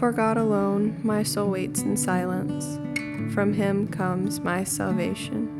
For God alone my soul waits in silence. From him comes my salvation.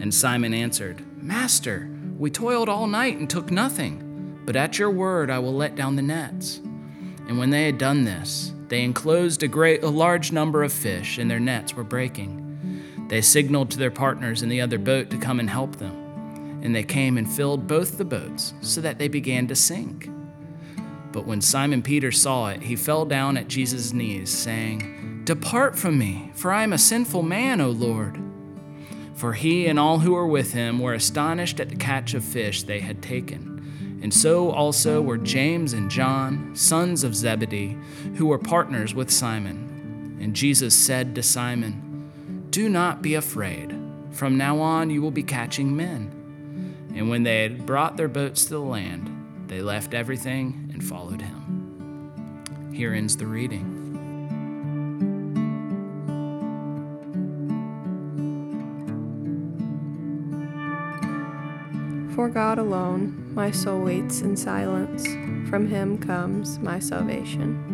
And Simon answered, Master, we toiled all night and took nothing, but at your word I will let down the nets. And when they had done this, they enclosed a great a large number of fish, and their nets were breaking. They signaled to their partners in the other boat to come and help them. And they came and filled both the boats, so that they began to sink. But when Simon Peter saw it, he fell down at Jesus' knees, saying, Depart from me, for I am a sinful man, O Lord. For he and all who were with him were astonished at the catch of fish they had taken. And so also were James and John, sons of Zebedee, who were partners with Simon. And Jesus said to Simon, Do not be afraid. From now on you will be catching men. And when they had brought their boats to the land, they left everything and followed him. Here ends the reading. For God alone my soul waits in silence. From him comes my salvation.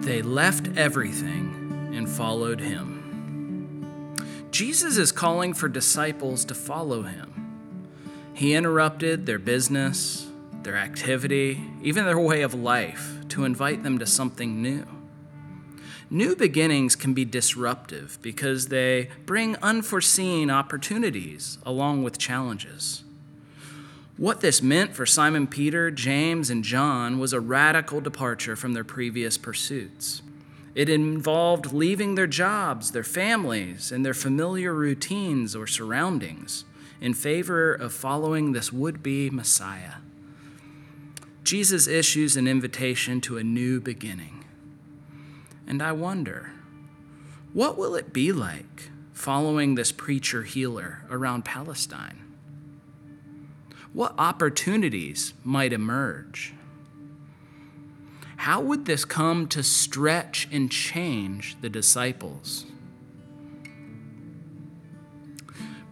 They left everything and followed him. Jesus is calling for disciples to follow him. He interrupted their business, their activity, even their way of life to invite them to something new. New beginnings can be disruptive because they bring unforeseen opportunities along with challenges. What this meant for Simon Peter, James, and John was a radical departure from their previous pursuits. It involved leaving their jobs, their families, and their familiar routines or surroundings in favor of following this would be Messiah. Jesus issues an invitation to a new beginning. And I wonder, what will it be like following this preacher healer around Palestine? What opportunities might emerge? How would this come to stretch and change the disciples?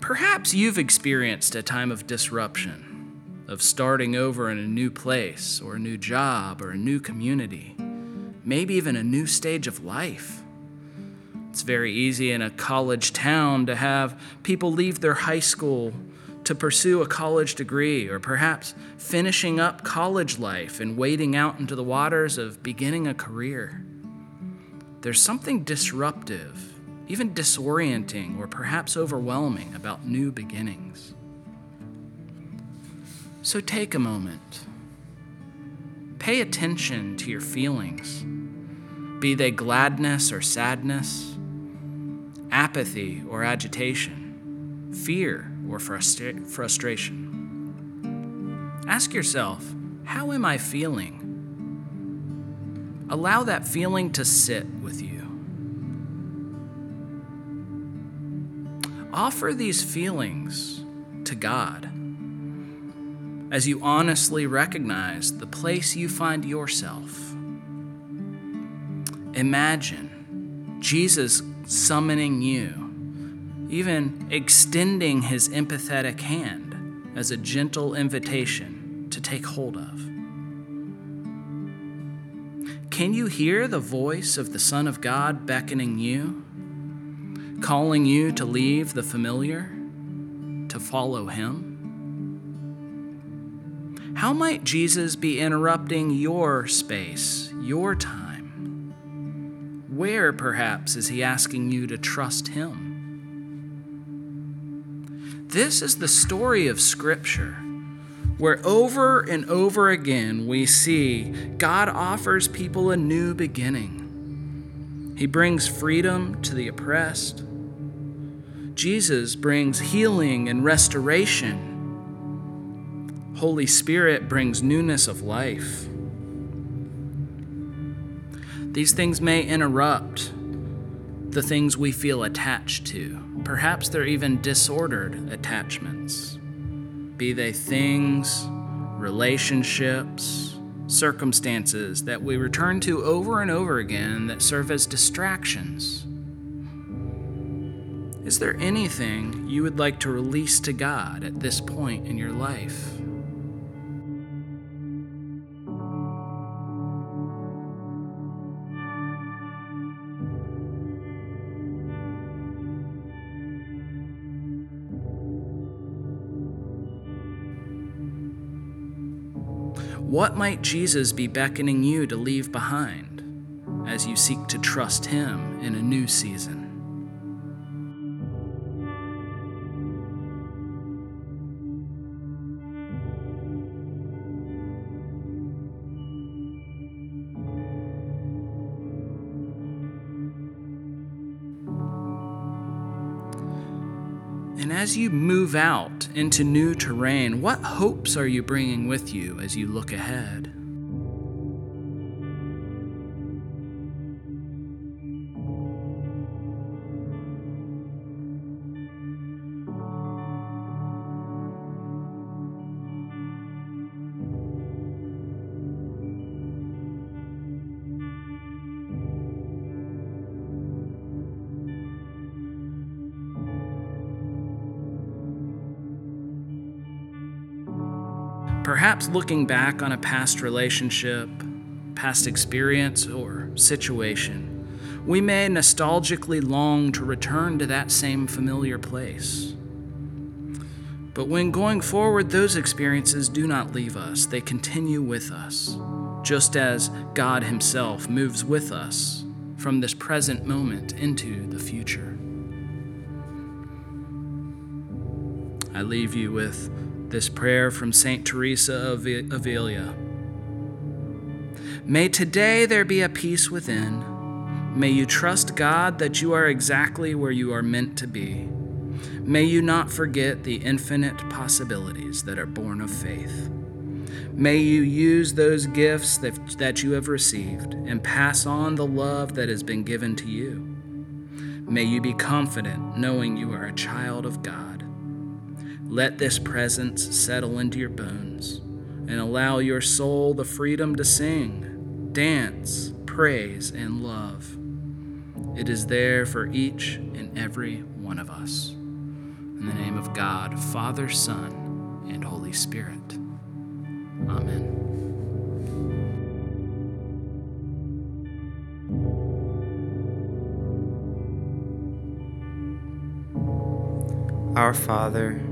Perhaps you've experienced a time of disruption, of starting over in a new place, or a new job, or a new community, maybe even a new stage of life. It's very easy in a college town to have people leave their high school to pursue a college degree, or perhaps finishing up college life and wading out into the waters of beginning a career. There's something disruptive, even disorienting, or perhaps overwhelming about new beginnings. So take a moment. Pay attention to your feelings, be they gladness or sadness, apathy or agitation, fear or frustra- frustration. Ask yourself, how am I feeling? Allow that feeling to sit with you. Offer these feelings to God as you honestly recognize the place you find yourself. Imagine Jesus summoning you even extending his empathetic hand as a gentle invitation to take hold of. Can you hear the voice of the Son of God beckoning you, calling you to leave the familiar, to follow him? How might Jesus be interrupting your space, your time? Where, perhaps, is he asking you to trust him? This is the story of Scripture, where over and over again we see God offers people a new beginning. He brings freedom to the oppressed. Jesus brings healing and restoration. Holy Spirit brings newness of life. These things may interrupt the things we feel attached to. Perhaps they're even disordered attachments, be they things, relationships, circumstances that we return to over and over again that serve as distractions. Is there anything you would like to release to God at this point in your life? What might Jesus be beckoning you to leave behind as you seek to trust Him in a new season? As you move out into new terrain, what hopes are you bringing with you as you look ahead? Perhaps looking back on a past relationship, past experience, or situation, we may nostalgically long to return to that same familiar place. But when going forward, those experiences do not leave us, they continue with us, just as God Himself moves with us from this present moment into the future. I leave you with this prayer from St. Teresa of Avila. May today there be a peace within. May you trust God that you are exactly where you are meant to be. May you not forget the infinite possibilities that are born of faith. May you use those gifts that, that you have received and pass on the love that has been given to you. May you be confident knowing you are a child of God. Let this presence settle into your bones and allow your soul the freedom to sing, dance, praise, and love. It is there for each and every one of us. In the name of God, Father, Son, and Holy Spirit. Amen. Our Father,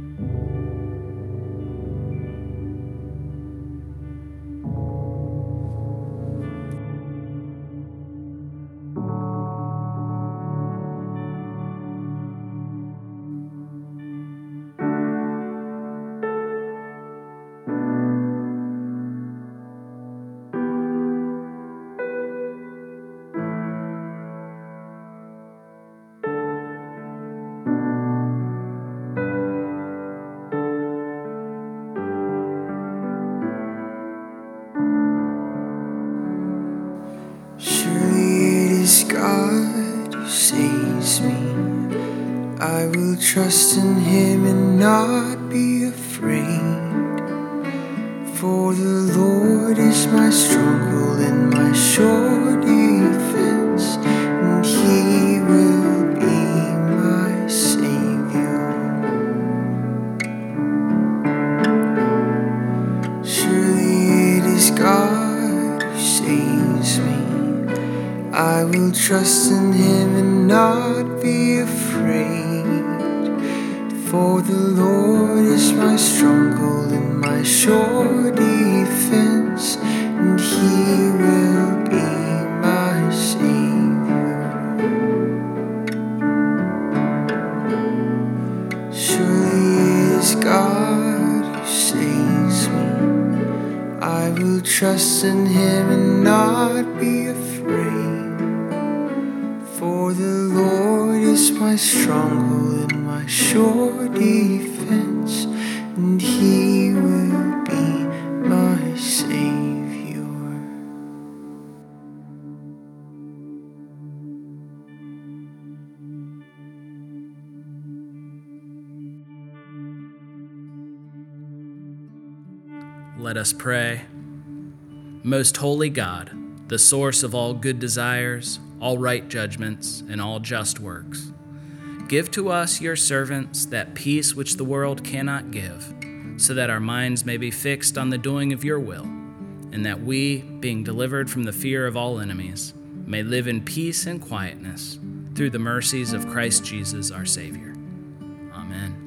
Trust in Him and not be afraid. For the Lord is my stronghold and my sure defense, and He will be my Savior. Surely it is God who saves me. I will trust in Him and not be afraid. For the Lord is my stronghold and my sure defense, and He will be my Savior. Surely it is God who saves me. I will trust in Him and not be afraid. For the Lord is my stronghold my sure defense, and He will be my Savior. Let us pray. Most holy God, the source of all good desires, all right judgments, and all just works Give to us, your servants, that peace which the world cannot give, so that our minds may be fixed on the doing of your will, and that we, being delivered from the fear of all enemies, may live in peace and quietness through the mercies of Christ Jesus our Savior. Amen.